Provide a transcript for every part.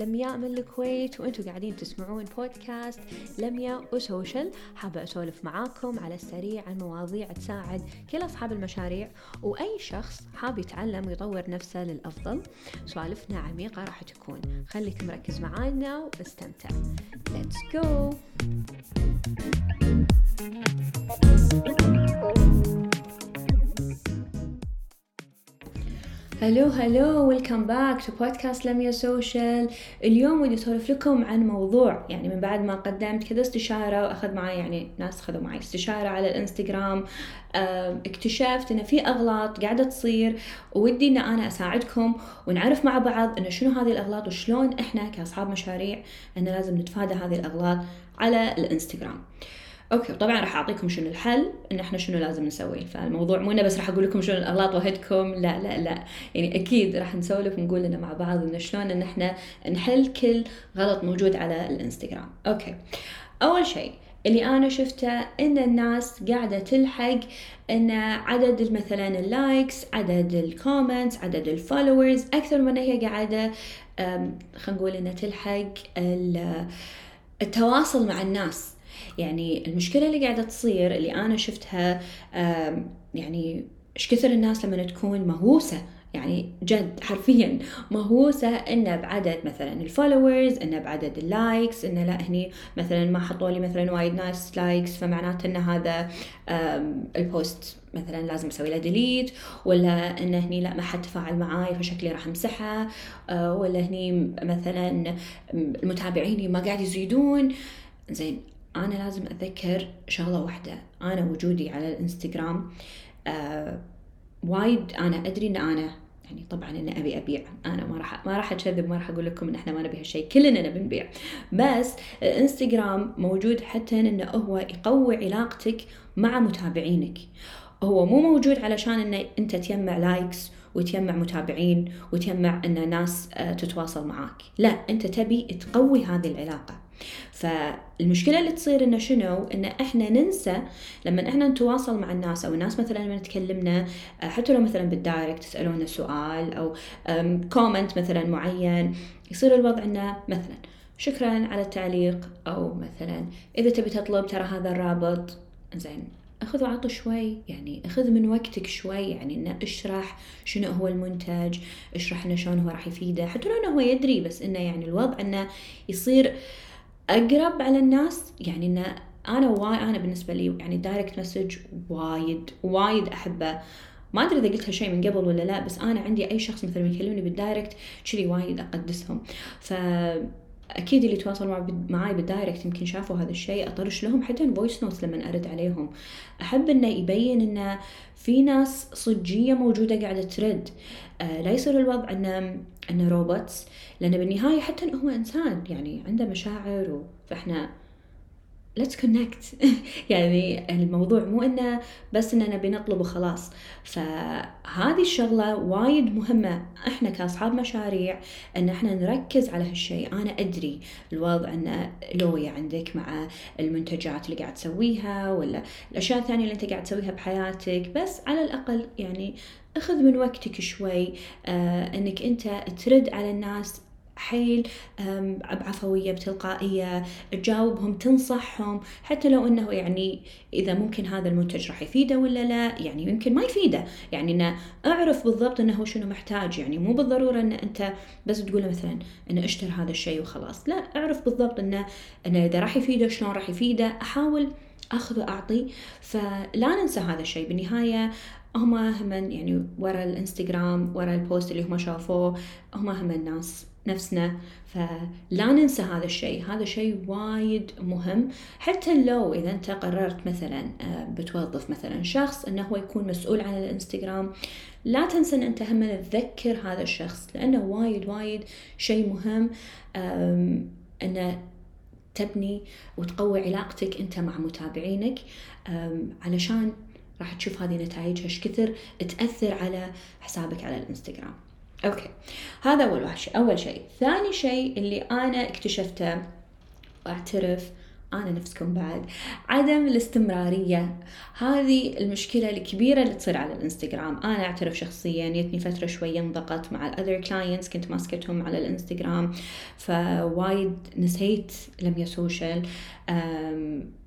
لمياء من الكويت وأنتم قاعدين تسمعون بودكاست لمياء وسوشل. حابة أسولف معاكم على السريع عن مواضيع تساعد كل أصحاب المشاريع وأي شخص حاب يتعلم ويطور نفسه للأفضل سوالفنا عميقة راح تكون. خليك مركز معانا واستمتع. Let's go! Hello hello welcome back to بودكاست لم سوشيال اليوم ودي أسولف لكم عن موضوع يعني من بعد ما قدمت كذا استشارة وأخذ معي يعني ناس أخذوا معي استشارة على الإنستغرام اكتشفت إن في أغلاط قاعدة تصير ودي إن أنا أساعدكم ونعرف مع بعض انه شنو هذه الأغلاط وشلون إحنا كأصحاب مشاريع إن لازم نتفادى هذه الأغلاط على الإنستغرام. أوكي طبعا راح أعطيكم شنو الحل إن إحنا شنو لازم نسوي. فالموضوع مو بس راح أقول لكم شنو الأغلاط وأهدكم لا لا لا. يعني أكيد راح نسولف ونقول لنا مع بعض إن شلون إن إحنا نحل كل غلط موجود على الإنستغرام. أوكي. أول شيء اللي أنا شفته إن الناس قاعدة تلحق إن عدد مثلا ال likes عدد ال comments عدد ال followers أكثر من هي قاعدة خلينا نقول إنها تلحق التواصل مع الناس. يعني المشكلة اللي قاعدة تصير اللي أنا شفتها يعني إيش كثر الناس لما تكون مهووسة يعني جد حرفيا مهووسة إنه بعدد مثلا ال followers إنه بعدد ال likes إنه لا هني مثلا ما حطوا لي مثلا وايد ناس likes فمعناته إن هذا ال post مثلا لازم أسوي له delete ولا إن هني لا ما حد تفاعل معاي فشكلي راح امسحه آه، ولا هني مثلا المتابعيني ما قاعد يزيدون. زين أنا لازم أتذكر شغلة واحدة. أنا وجودي على الإنستغرام آه وايد أنا أدري إن أنا يعني طبعا إن أبي أبيع. أنا ما راح ما راح أكذب ما راح أقول لكم إن إحنا ما نبي هالشيء. كلنا نبي نبيع. بس الإنستغرام موجود حتى إنه هو يقوي علاقتك مع متابعينك. هو مو موجود علشان إن أنت تجمع لايكس وتجمع متابعين وتجمع إن ناس آه، تتواصل معاك. لا أنت تبي تقوي هذه العلاقة. فالمشكلة اللي تصير إنه شنو؟ إن إحنا ننسى لما إحنا نتواصل مع الناس أو الناس مثلا لما تكلمنا آه، حتى لو مثلا بال direct تسألونا سؤال أو comment مثلا معين يصير الوضع إنه مثلا شكرا على التعليق أو مثلا إذا تبي تطلب ترى هذا الرابط زين أخذ وعطوا شوي يعني أخذ من وقتك شوي يعني إنه اشرح شنو هو المنتج اشرح لنا شلون هو راح يفيده حتى لو إنه هو يدري بس إنه يعني الوضع إنه يصير أقرب على الناس؟ يعني انه أنا واي أنا بالنسبة لي يعني direct message وايد وايد أحبه. ما أدري إذا قلت هالشيء من قبل ولا لا بس أنا عندي أي شخص مثلا يكلمني بال direct كذي وايد أقدسهم. ف أكيد اللي تواصلوا معي بال direct يمكن شافوا هذا الشيء أطرش لهم حتى voice note لما أرد عليهم. أحب إنه يبين إنه في ناس صجية موجودة قاعدة ترد. آه لا يصير الوضع انه انه روبوتس لأن بالنهاية حتى هو إنسان يعني عنده مشاعر فإحنا let's connect. يعني الموضوع مو إنه بس اننا بنطلب وخلاص. فهذه الشغلة وايد مهمة. إحنا كأصحاب مشاريع إن إحنا نركز على هالشيء. أنا أدري الوضع انه لويا عندك مع المنتجات اللي قاعد تسويها ولا الأشياء الثانية اللي أنت قاعد تسويها بحياتك. بس على الأقل يعني أخذ من وقتك شوي آه إنك أنت ترد على الناس حيل بعفوية بتلقائية تجاوبهم تنصحهم حتى لو إنه يعني إذا ممكن هذا المنتج راح يفيده ولا لا يعني يمكن ما يفيده. يعني إنه أعرف بالضبط هو شنو محتاج يعني مو بالضرورة إن أنت بس تقول مثلا انه اشتر هذا الشيء وخلاص. لا أعرف بالضبط إنه إنه إذا راح يفيده شلون راح يفيده أحاول أخذ وأعطي. فلا ننسى هذا الشيء. بالنهاية هم هم يعني ورا الإنستغرام ورا البوست اللي هم شافوه هم هم الناس. نفسنا. فلا ننسى هذا الشيء. هذا شيء وايد مهم. حتى لو إذا أنت قررت مثلا آه، بتوظف مثلا شخص أنه هو يكون مسؤول عن الإنستغرام لا تنسى أن أنت هم تذكر هذا الشخص لأنه وايد وايد شيء مهم أنه تبني وتقوي علاقتك أنت مع متابعينك. علشان راح تشوف هذه نتائجها إيش كثر تأثر على حسابك على الإنستغرام. أوكي. هذا أول شيء. أول شيء. ثاني شيء اللي أنا اكتشفته وأعترف أنا نفسكم بعد عدم الاستمرارية. هذه المشكلة الكبيرة اللي تصير على الإنستغرام. أنا أعترف شخصيا جتني فترة شوية انضغطت مع ال other clients كنت ماسكتهم على الإنستغرام فوايد نسيت لم سوشيال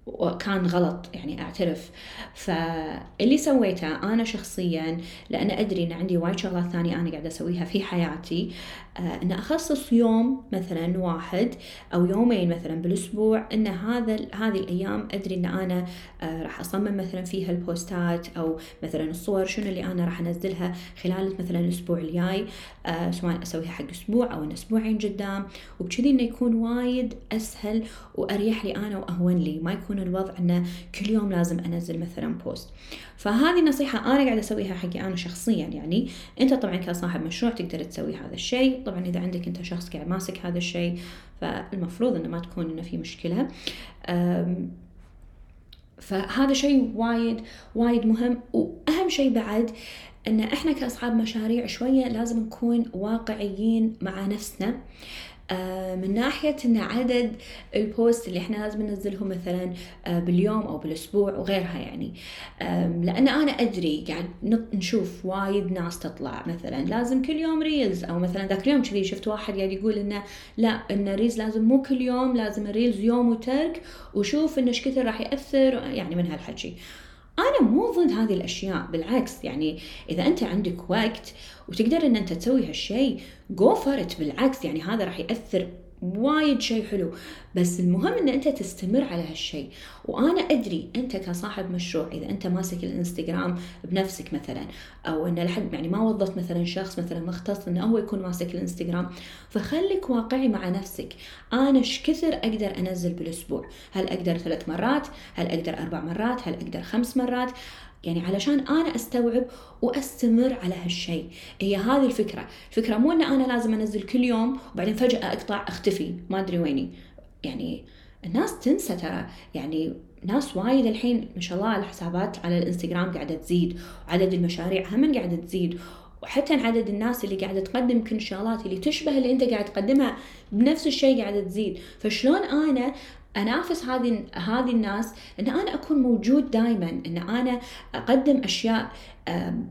وكان غلط يعني أعترف. فاللي سويته أنا شخصيا لأن أدري إن عندي وايد شغلات ثانية أنا قاعدة أسويها في حياتي. آه، إن أخصص يوم مثلا واحد أو يومين مثلا بالأسبوع إن هذا هذه الأيام أدري إن أنا آه، راح أصمم مثلا فيها البوستات أو مثلا الصور شنو اللي أنا راح أنزلها خلال مثلا الأسبوع الجاي. آه، سواء أسويها حق أسبوع أو أسبوعين قدام. وبكذي إنه يكون وايد أسهل وأريح لي أنا وأهون لي. ما يكون الوضع إنه كل يوم لازم أنزل مثلا بوست فهذه نصيحة أنا قاعدة أسويها حقي أنا شخصيا يعني. أنت طبعا كصاحب مشروع تقدر تسوي هذا الشيء. طبعا إذا عندك أنت شخص قاعد ماسك هذا الشيء فالمفروض إنه ما تكون إنه في مشكلة. فهذا شيء وايد وايد مهم. وأهم شيء بعد إن إحنا كأصحاب مشاريع شوية لازم نكون واقعيين مع نفسنا. آه، من ناحية إن عدد ال post اللي إحنا لازم ننزلهم مثلا آه، باليوم أو بالأسبوع وغيرها يعني. لأن أنا أدري قاعد نشوف وايد ناس تطلع مثلا. لازم كل يوم reels أو مثلا ذاك اليوم كذي شفت واحد قاعد يقول إنه لا إن ال reels لازم مو كل يوم لازم ال reels يوم وترك وشوف انه إيش كثر راح يأثر يعني من هالحكي. أنا مو ضد هذه الأشياء بالعكس يعني إذا أنت عندك وقت وتقدر إن أنت تسوي هالشيء جو فارت بالعكس يعني هذا راح يأثر وايد شيء حلو. بس المهم إن أنت تستمر على هالشيء وأنا أدري أنت كصاحب مشروع إذا أنت ماسك الإنستغرام بنفسك مثلا أو إن لحد يعني ما وظفت مثلا شخص مثلا مختص إنه هو يكون ماسك الإنستغرام. فخليك واقعي مع نفسك. أنا إيش كثر أقدر أنزل بالأسبوع؟ هل أقدر ثلاث مرات؟ هل أقدر أربع مرات؟ هل أقدر خمس مرات؟ يعني علشان أنا أستوعب وأستمر على هالشيء. هي هذه الفكرة. الفكرة مو إن أنا لازم أنزل كل يوم وبعدين فجأة أقطع أختفي. ما أدري ويني. يعني الناس تنسى ترى. يعني ناس وايد الحين ما شاء الله الحسابات على الإنستغرام قاعدة تزيد وعدد المشاريع هم قاعدة تزيد. وحتى عدد الناس اللي قاعدة تقدم كل الشغلات اللي تشبه اللي أنت قاعد تقدمها بنفس الشيء قاعدة تزيد. فشلون أنا أنافس هذه هذه الناس إن أنا أكون موجود دائما إن أنا أقدم أشياء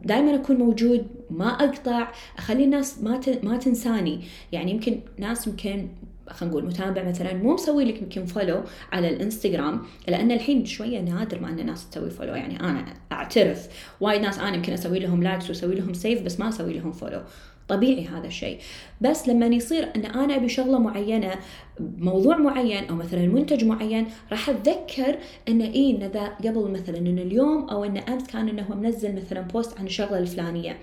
دائما أكون موجود ما أقطع أخلي الناس ما ما تنساني. يعني يمكن ناس يمكن خلينا نقول متابع مثلا مو مسوي لك يمكن follow على الإنستغرام لأن الحين شوية نادر ما إن الناس تسوي follow يعني أنا أعترف وايد ناس أنا يمكن أسوي لهم likes وأسوي لهم save بس ما أسوي لهم follow طبيعي هذا الشيء. بس لما يصير إن أنا أبي شغلة معينة موضوع معين أو مثلا منتج معين راح أتذكر إن اي إن ذا قبل مثلا إن اليوم أو إن أمس كان إنه هو منزل مثلا post عن الشغلة الفلانية.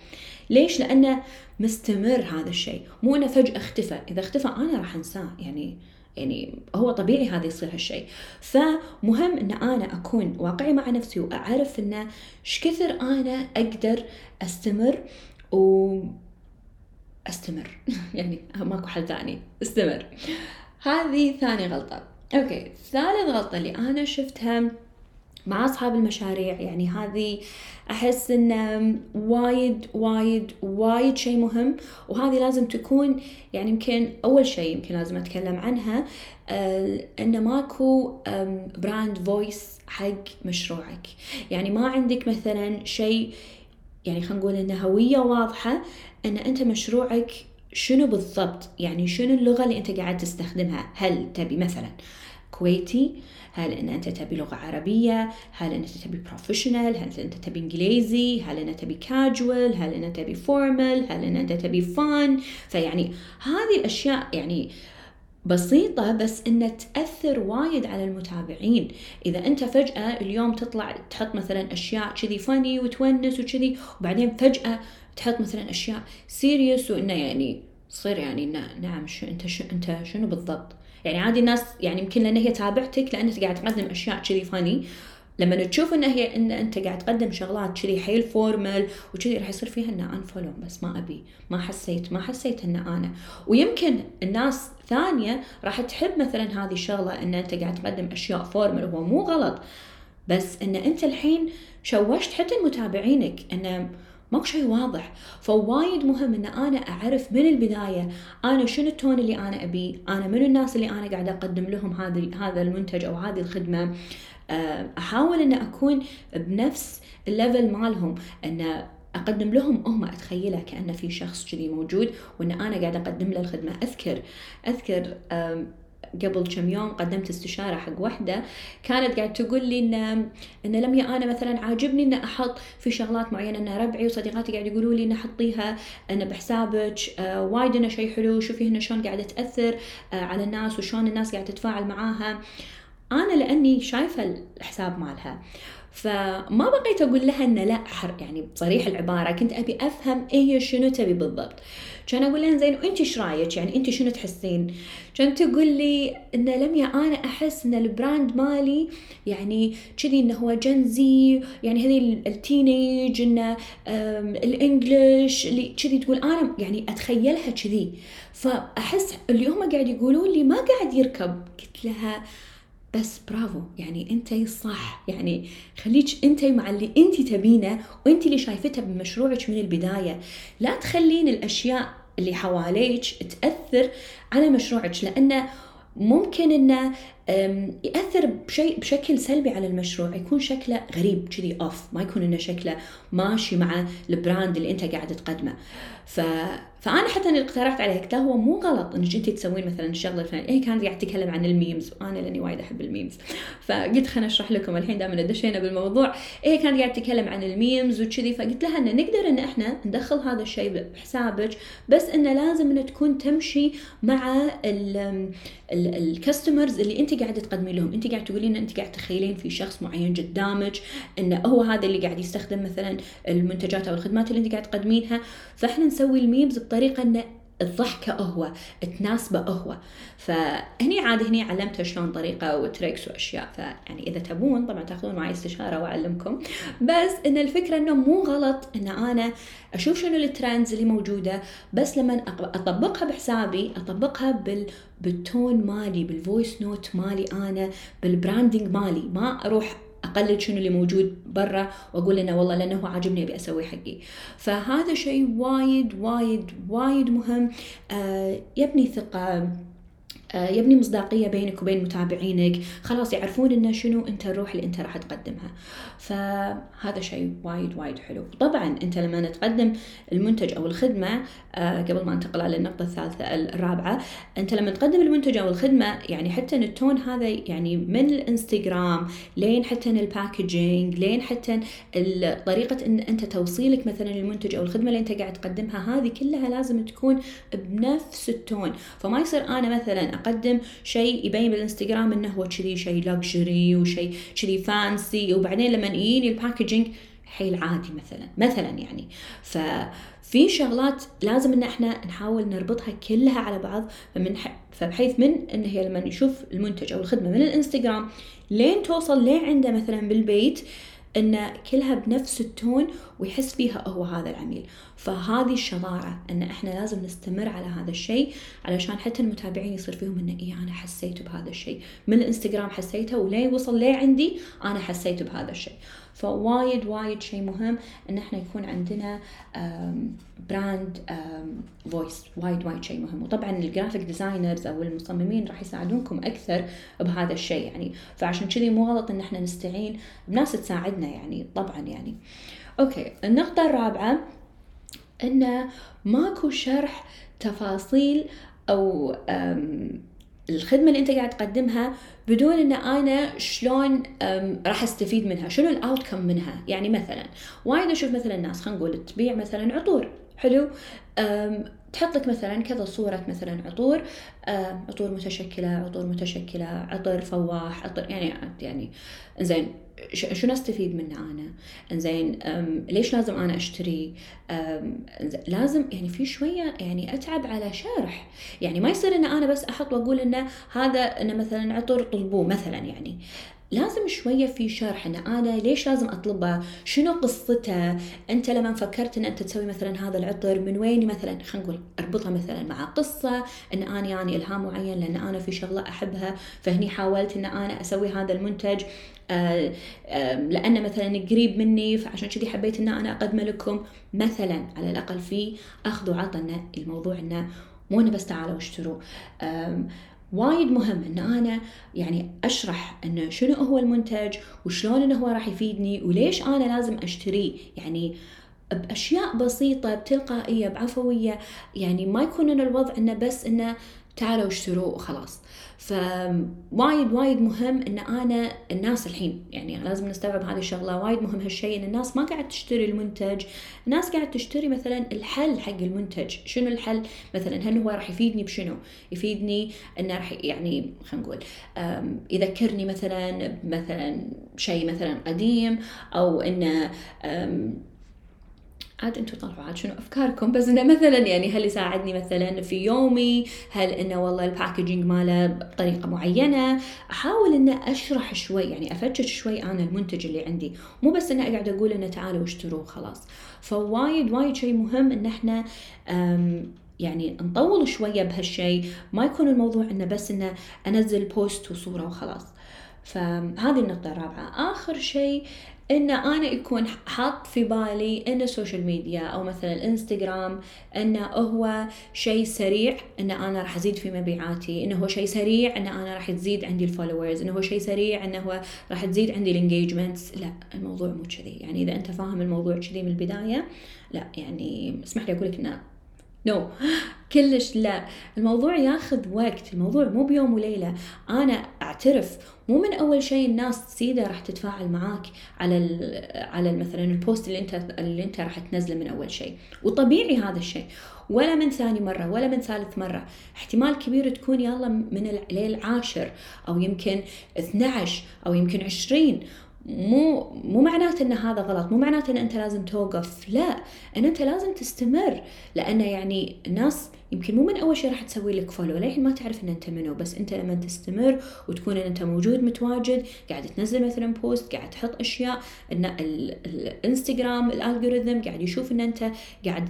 ليش؟ لأنه مستمر هذا الشيء. مو إنه فجأة اختفى. إذا اختفى أنا راح أنساه. يعني يعني هو طبيعي هذا يصير هالشيء. فمهم إن أنا أكون واقعي مع نفسي وأعرف إنه إيش كثر أنا أقدر أستمر و أستمر. يعني ماكو حل ثاني. أستمر. هذه ثاني غلطة. أوكي. ثالث غلطة اللي أنا شفتها مع أصحاب المشاريع يعني هذه أحس انه وايد وايد وايد شيء مهم وهذه لازم تكون يعني يمكن أول شيء يمكن لازم أتكلم عنها آه انه ماكو brand voice حق مشروعك. يعني ما عندك مثلا شيء يعني خلينا نقول انه هوية واضحة إن أنت مشروعك شنو بالضبط؟ يعني شنو اللغة اللي أنت قاعد تستخدمها؟ هل تبي مثلا كويتي؟ هل إن أنت تبي لغة عربية؟ هل أنت تبي professional هل أنت تبي إنجليزي؟ هل أنت تبي كاجوال هل أنت تبي formal هل إن أنت تبي fun فيعني هذه الأشياء يعني بسيطة بس انها تأثر وايد على المتابعين. إذا أنت فجأة اليوم تطلع تحط مثلا أشياء كذي funny وتونس وكذي وبعدين فجأة تحط مثلا أشياء serious وإنه يعني تصير يعني نعم شو أنت شو أنت شنو بالضبط؟ يعني عادي الناس يعني يمكن لأن هي تابعتك لأنك قاعد تقدم أشياء كذي funny لما تشوف ان هي إن أنت قاعد تقدم شغلات كذي حيل formal وكذي راح يصير فيها ان unfollow بس ما أبي ما حسيت ما حسيت ان أنا. ويمكن الناس ثانية راح تحب مثلا هذه الشغلة إن أنت قاعد تقدم أشياء formal وهو مو غلط. بس إن أنت الحين شوشت حتى متابعينك إن ماكو شيء واضح. فوايد مهم إن أنا أعرف من البداية أنا شنو ال tone اللي أنا ابيه أنا من الناس اللي أنا قاعدة أقدم لهم هذا هذا المنتج أو هذه الخدمة. أحاول أن أكون بنفس الليفل مالهم أن أقدم لهم هم اتخيله كانه في شخص كذي موجود وأن أنا قاعدة أقدم له الخدمة. أذكر أذكر قبل كم يوم قدمت استشارة حق واحدة كانت قاعدة تقول لي إن إن لميا أنا مثلا عاجبني ان أحط في شغلات معينة إن ربعي وصديقاتي قاعد يقولوا لي ان حطيها إن بحسابك آه وايد إنه شيء حلو شوفي هنا شلون قاعدة تأثر آه على الناس وشلون الناس قاعدة تتفاعل معاها. أنا لأني شايفة الحساب مالها. فما بقيت أقول لها إنه لا حر يعني بصريح العبارة كنت أبي أفهم هي شنو تبي بالضبط. كان أقول لها زين وإنت إيش رأيك؟ يعني إنت شنو تحسين؟ كانت تقول لي إن لميا أنا أحس إن ال brand مالي يعني كذي إنه هو Gen Z يعني هذه ال teenage إنه ال English اللي كذي تقول أنا يعني أتخيلها كذي. فأحس اللي هم قاعد يقولون لي ما قاعد يركب. قلت لها بس برافو يعني انت صح. يعني خليك انت مع اللي انت تبينه وانت اللي شايفتها بمشروعك من البداية. لا تخلين الأشياء اللي حواليك تأثر على مشروعك لأنه ممكن إنه يأثر بشيء بشكل سلبي على المشروع. يكون شكله غريب كذي off ما يكون إنه شكله ماشي مع ال brand اللي أنت قاعد تقدمه. ف... فأنا حتى اللي اقترحت عليه قلت هو مو غلط إنك انت تسوين مثلا الشغله الفلانيه هي كانت قاعدة تتكلم عن ال memes وأنا لأني وايد أحب ال memes. فقلت خليني أشرح لكم الحين دائما دشينا بالموضوع. هي كانت قاعدة تتكلم عن ال memes وكذي فقلت لها إن نقدر إن إحنا ندخل هذا الشيء بحسابك بس انه لازم انه تكون تمشي مع ال customers اللي انت قاعدة تقدمي لهم. انت قاعدة تقولين انت قاعدة تخيلين في شخص معين قدامك انه هو هذا اللي قاعد يستخدم مثلا المنتجات أو الخدمات اللي انت قاعدة تقدمينها. فإحنا نسوي ال memes بطريقه انه الضحكة هو تناسبه هو فهني عاد هني علمته شلون طريقة و tricks وأشياء. فيعني إذا تبون طبعا تأخذون معي استشارة وأعلمكم. بس إن الفكرة إنه مو غلط إن أنا أشوف شنو ال trends اللي موجودة بس لما أطبقها بحسابي أطبقها بال بال tone مالي بال voice note مالي أنا بال branding مالي. ما أروح اقلد شنو اللي موجود برا وأقول انه والله لأنه عاجبني أبي أسوي حقي. فهذا شيء وايد وايد وايد مهم. آه يبني ثقة. يبني مصداقية بينك وبين متابعينك. خلاص يعرفون إنه شنو أنت الروح اللي أنت راح تقدمها. فهذا شيء وايد وايد حلو. طبعا أنت لما تقدم المنتج أو الخدمة آه، قبل ما انتقل على النقطة الثالثة الرابعة أنت لما تقدم المنتج أو الخدمة يعني حتى ال tone هذا يعني من الإنستغرام لين حتى ال packaging لين حتى طريقة إن أنت توصيلك مثلا المنتج أو الخدمة اللي أنت قاعد تقدمها هذه كلها لازم تكون بنفس ال tone. فما يصير أنا مثلا اقدم شيء يبين بالإنستغرام إنه هو كذي شيء luxury وشيء كذي fancy وبعدين لما يجيني ال packaging حيل عادي مثلا مثلا يعني. ففي شغلات لازم إن إحنا نحاول نربطها كلها على بعض فمن فبحيث من إن هي لما يشوف المنتج أو الخدمة من الإنستغرام لين توصل لين عنده مثلا بالبيت إن كلها بنفس التون ويحس فيها هو هذا العميل. فهذه الشطارة إن إحنا لازم نستمر على هذا الشيء علشان حتى المتابعين يصير فيهم انه إيه أنا حسيت بهذا الشيء. من الإنستغرام حسيته ولين وصل لي عندي أنا حسيت بهذا الشيء. فوايد وايد شيء مهم إن إحنا يكون عندنا brand voice وايد وايد شيء مهم. وطبعا ال graphic designers أو المصممين راح يساعدونكم أكثر بهذا الشيء يعني. فعشان كذي مو غلط إن إحنا نستعين بناس تساعدنا يعني طبعا يعني. okay النقطة الرابعة انه ماكو شرح تفاصيل أو الخدمة اللي انت قاعد تقدمها بدون ان أنا شلون راح استفيد منها شنو الاوتكم منها؟ يعني مثلا وايد أشوف مثلا ناس خلينا نقول تبيع مثلا عطور حلو؟ تحط لك مثلا كذا صورة مثلا عطور عطور متشكلة عطور متشكلة عطر فواح عطر يعني يعني زين. شنو استفيد منه أنا؟ إنزين ليش لازم أنا أشتري؟ لازم يعني في شوية يعني أتعب على شرح. يعني ما يصير إن أنا بس أحط وأقول انه هذا إنه مثلا عطر طلبوه مثلا يعني. لازم شوية في شرح إن أنا ليش لازم أطلبه؟ شنو قصته؟ أنت لما فكرت إن أنت تسوي مثلا هذا العطر من وين مثلا؟ خلينا نقول اربطها مثلا مع قصة إن أنا يعني إلهام معين لأن أنا في شغلة أحبها فهني حاولت إن أنا أسوي هذا المنتج آه، لأنه مثلا قريب مني فعشان كذي حبيت أن أنا أقدمه لكم. مثلا على الأقل في أخذ وعطى الموضوع أنه مو أنه بس تعالوا اشتروا. وايد مهم إن أنا يعني أشرح انه شنو هو المنتج وشلون انه هو راح يفيدني وليش أنا لازم اشتريه يعني بأشياء بسيطة بتلقائية بعفوية يعني ما يكون إن الوضع إنه بس إنه تعالوا اشتروه وخلاص. فوايد وايد مهم إن أنا الناس الحين يعني لازم نستوعب هذه الشغلة. وايد مهم هالشيء إن الناس ما قاعد تشتري المنتج. الناس قاعد تشتري مثلا الحل حق المنتج. شنو الحل؟ مثلا هل هو راح يفيدني بشنو؟ يفيدني إنه راح يعني خلينا نقول يذكرني مثلا مثلا شيء مثلا قديم أو إنه عاد أنتم طلعوا عاد شنو أفكاركم؟ بس إنه مثلا يعني هل يساعدني مثلا في يومي؟ هل إنه والله الباكجينج ماله بطريقة معينة؟ أحاول إنه أشرح شوي يعني أفتش شوي أنا المنتج اللي عندي. مو بس إنه أقعد أقول إنه تعالوا اشتروه خلاص. فوايد وايد شيء مهم إن إحنا يعني نطول شوية بهالشيء ما يكون الموضوع إنه بس إنه أنزل post وصورة وخلاص. فهذه النقطة الرابعة. آخر شيء إن أنا يكون حاط في بالي إن ال social media أو مثلا الانستغرام انه هو شيء سريع إن أنا راح أزيد في مبيعاتي انه هو شيء سريع إن أنا راح تزيد عندي ال followers انه هو شيء سريع انه هو راح تزيد عندي ال engagements لا الموضوع مو كذي. يعني إذا أنت فاهم الموضوع كذي من البداية لا يعني اسمح لي أقول لك انه no no. كلش لا. الموضوع ياخذ وقت. الموضوع مو بيوم وليلة. أنا أعترف. مو من أول شيء الناس سيدة راح تتفاعل معاك على على مثلا البوست اللي أنت اللي أنت راح تنزله من أول شيء. وطبيعي هذا الشيء. ولا من ثاني مرة ولا من ثالث مرة. احتمال كبير تكون يلا من العاشر أو يمكن 12 أو يمكن 20 مو مو معناته إن هذا غلط مو معناته إن أنت لازم توقف لا إن أنت لازم تستمر لأنه يعني الناس يمكن مو من أول شيء راح تسوي لك follow للحين ما تعرف إن أنت منو بس أنت لما تستمر وتكون إن أنت موجود متواجد قاعد تنزل مثلا post قاعد تحط أشياء إن الإنستغرام ال algorithm قاعد يشوف إن أنت قاعد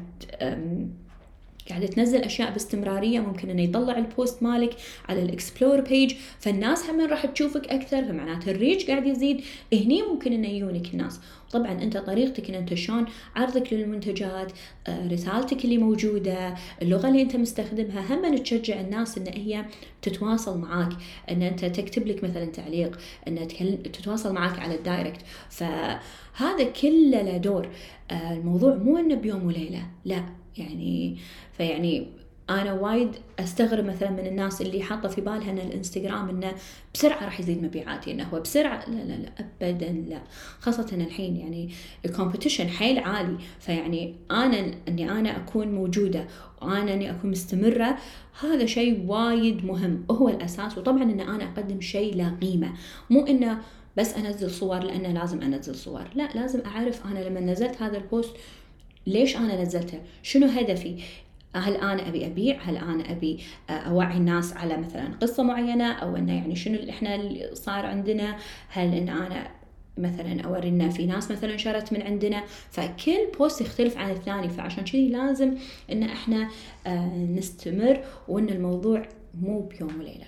قاعدة تنزل أشياء باستمرارية ممكن إنه يطلع ال post مالك على ال explore page فالناس هم راح تشوفك أكثر فمعناته ال reach قاعد يزيد. هني ممكن إنه يجونك الناس. طبعا أنت طريقتك إن أنت شلون عرضك للمنتجات آه، رسالتك اللي موجودة اللغة اللي أنت مستخدمها هم تشجع الناس إن هي تتواصل معاك. إن أنت تكتب لك مثلا تعليق إن تتواصل معاك على ال direct فهذا كله له دور. آه، الموضوع مو إنه بيوم وليلة لا. يعني فيعني أنا وايد أستغرب مثلا من الناس اللي حاطة في بالها إن الإنستغرام إنه بسرعة راح يزيد مبيعاتي إنه هو بسرعة لا لا لا ابدا لا. خاصة الحين يعني ال competition حيل عالي فيعني أنا إني أنا أكون موجودة وأنا إني أكون مستمرة هذا شيء وايد مهم. وهو الأساس وطبعا إن أنا أقدم شيء له قيمة. مو إنه بس أنزل صور لأنه لازم أنزل صور لا لازم أعرف أنا لما نزلت هذا ال post ليش أنا نزلته شنو هدفي؟ هل أنا أبي أبيع؟ هل أنا أبي أوعي الناس على مثلا قصة معينة؟ أو إنه يعني شنو اللي إحنا اللي صار عندنا؟ هل إن أنا مثلا أوري لنا في ناس مثلا شرت من عندنا؟ فكل بوست يختلف عن الثاني فعشان كذي لازم إن إحنا آه، نستمر وإن الموضوع مو بيوم وليلة.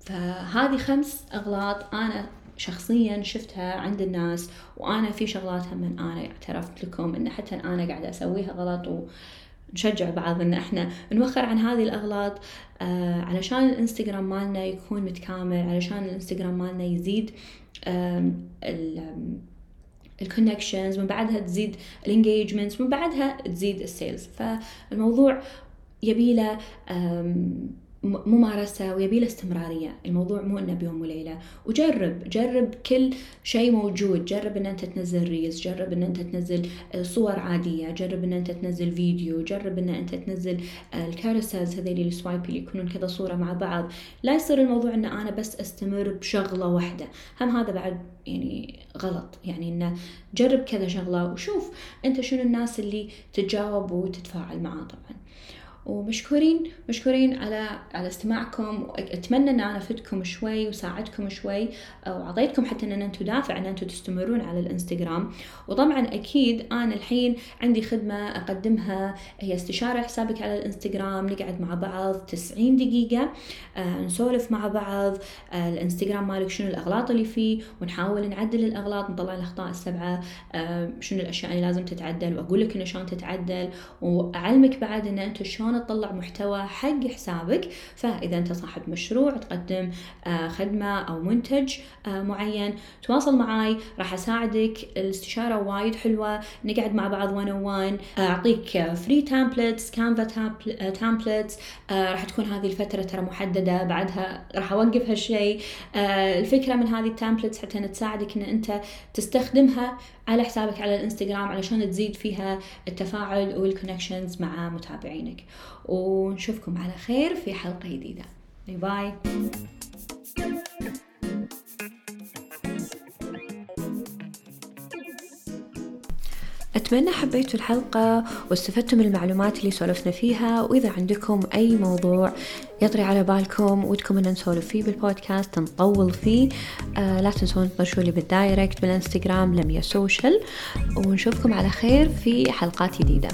فهذه خمس أغلاط أنا شخصيا شفتها عند الناس وأنا في شغلات هم أنا اعترفت لكم إن حتى أنا قاعدة أسويها غلط ونشجع بعض إن إحنا نوخر عن هذه الأغلاط آه علشان الإنستغرام مالنا يكون متكامل علشان الإنستغرام مالنا يزيد ال connections من بعدها تزيد ال engagements من بعدها تزيد ال sales فالموضوع يبيله ممارسة ويبي له استمرارية. الموضوع مو إنه بيوم وليلة. وجرب جرب كل شيء موجود. جرب إن أنت تنزل reels جرب إن أنت تنزل آه، صور عادية. جرب إن أنت تنزل فيديو جرب إن أنت تنزل آه، ال carousels هذيلي ال swipe اللي يكونون كذا صورة مع بعض. لا يصير الموضوع إن أنا بس أستمر بشغلة واحدة. هم هذا بعد يعني غلط. يعني إنه جرب كذا شغلة وشوف أنت شنو الناس اللي تتجاوب وتتفاعل معاه طبعا. ومشكورين مشكورين على على استماعكم اتمنى إن أنا افدكم شوي وساعدكم شوي واعطيتكم حتى إن أنتم دافع إن أنتم تستمرون على الإنستغرام. وطبعا أكيد أنا الحين عندي خدمة أقدمها هي استشارة حسابك على الإنستغرام نقعد مع بعض 90 دقيقة آه نسولف مع بعض آه الإنستغرام مالك شنو الأغلاط اللي فيه ونحاول نعدل الأغلاط نطلع الأخطاء السبعة آه شنو الأشياء اللي لازم تتعدل وأقول لك إنه شلون تتعدل وأعلمك بعد إن انت شلون تطلع محتوى حق حسابك فإذا أنت صاحب مشروع تقدم آه خدمة أو منتج آه معين تواصل معي راح أساعدك. الاستشارة وايد حلوة. نقعد مع بعض 101 أعطيك free templates كانفا templates راح تكون هذه الفترة ترى محددة. بعدها راح أوقف هالشيء. آه الفكرة من هذه ال templates حتى تساعدك إن أنت تستخدمها على حسابك على الإنستغرام علشان تزيد فيها التفاعل وال connections مع متابعينك. ونشوفكم على خير في حلقة جديدة. bye bye أتمنى حبيتوا الحلقة واستفدتم من المعلومات اللي سولفنا فيها وإذا عندكم أي موضوع يطري على بالكم ودكم أن نسولف فيه بالبودكاست نطول فيه آه لا تنسون تطرشوا لي بال direct بالإنستغرام لميا سوشيال ونشوفكم على خير في حلقات جديدة.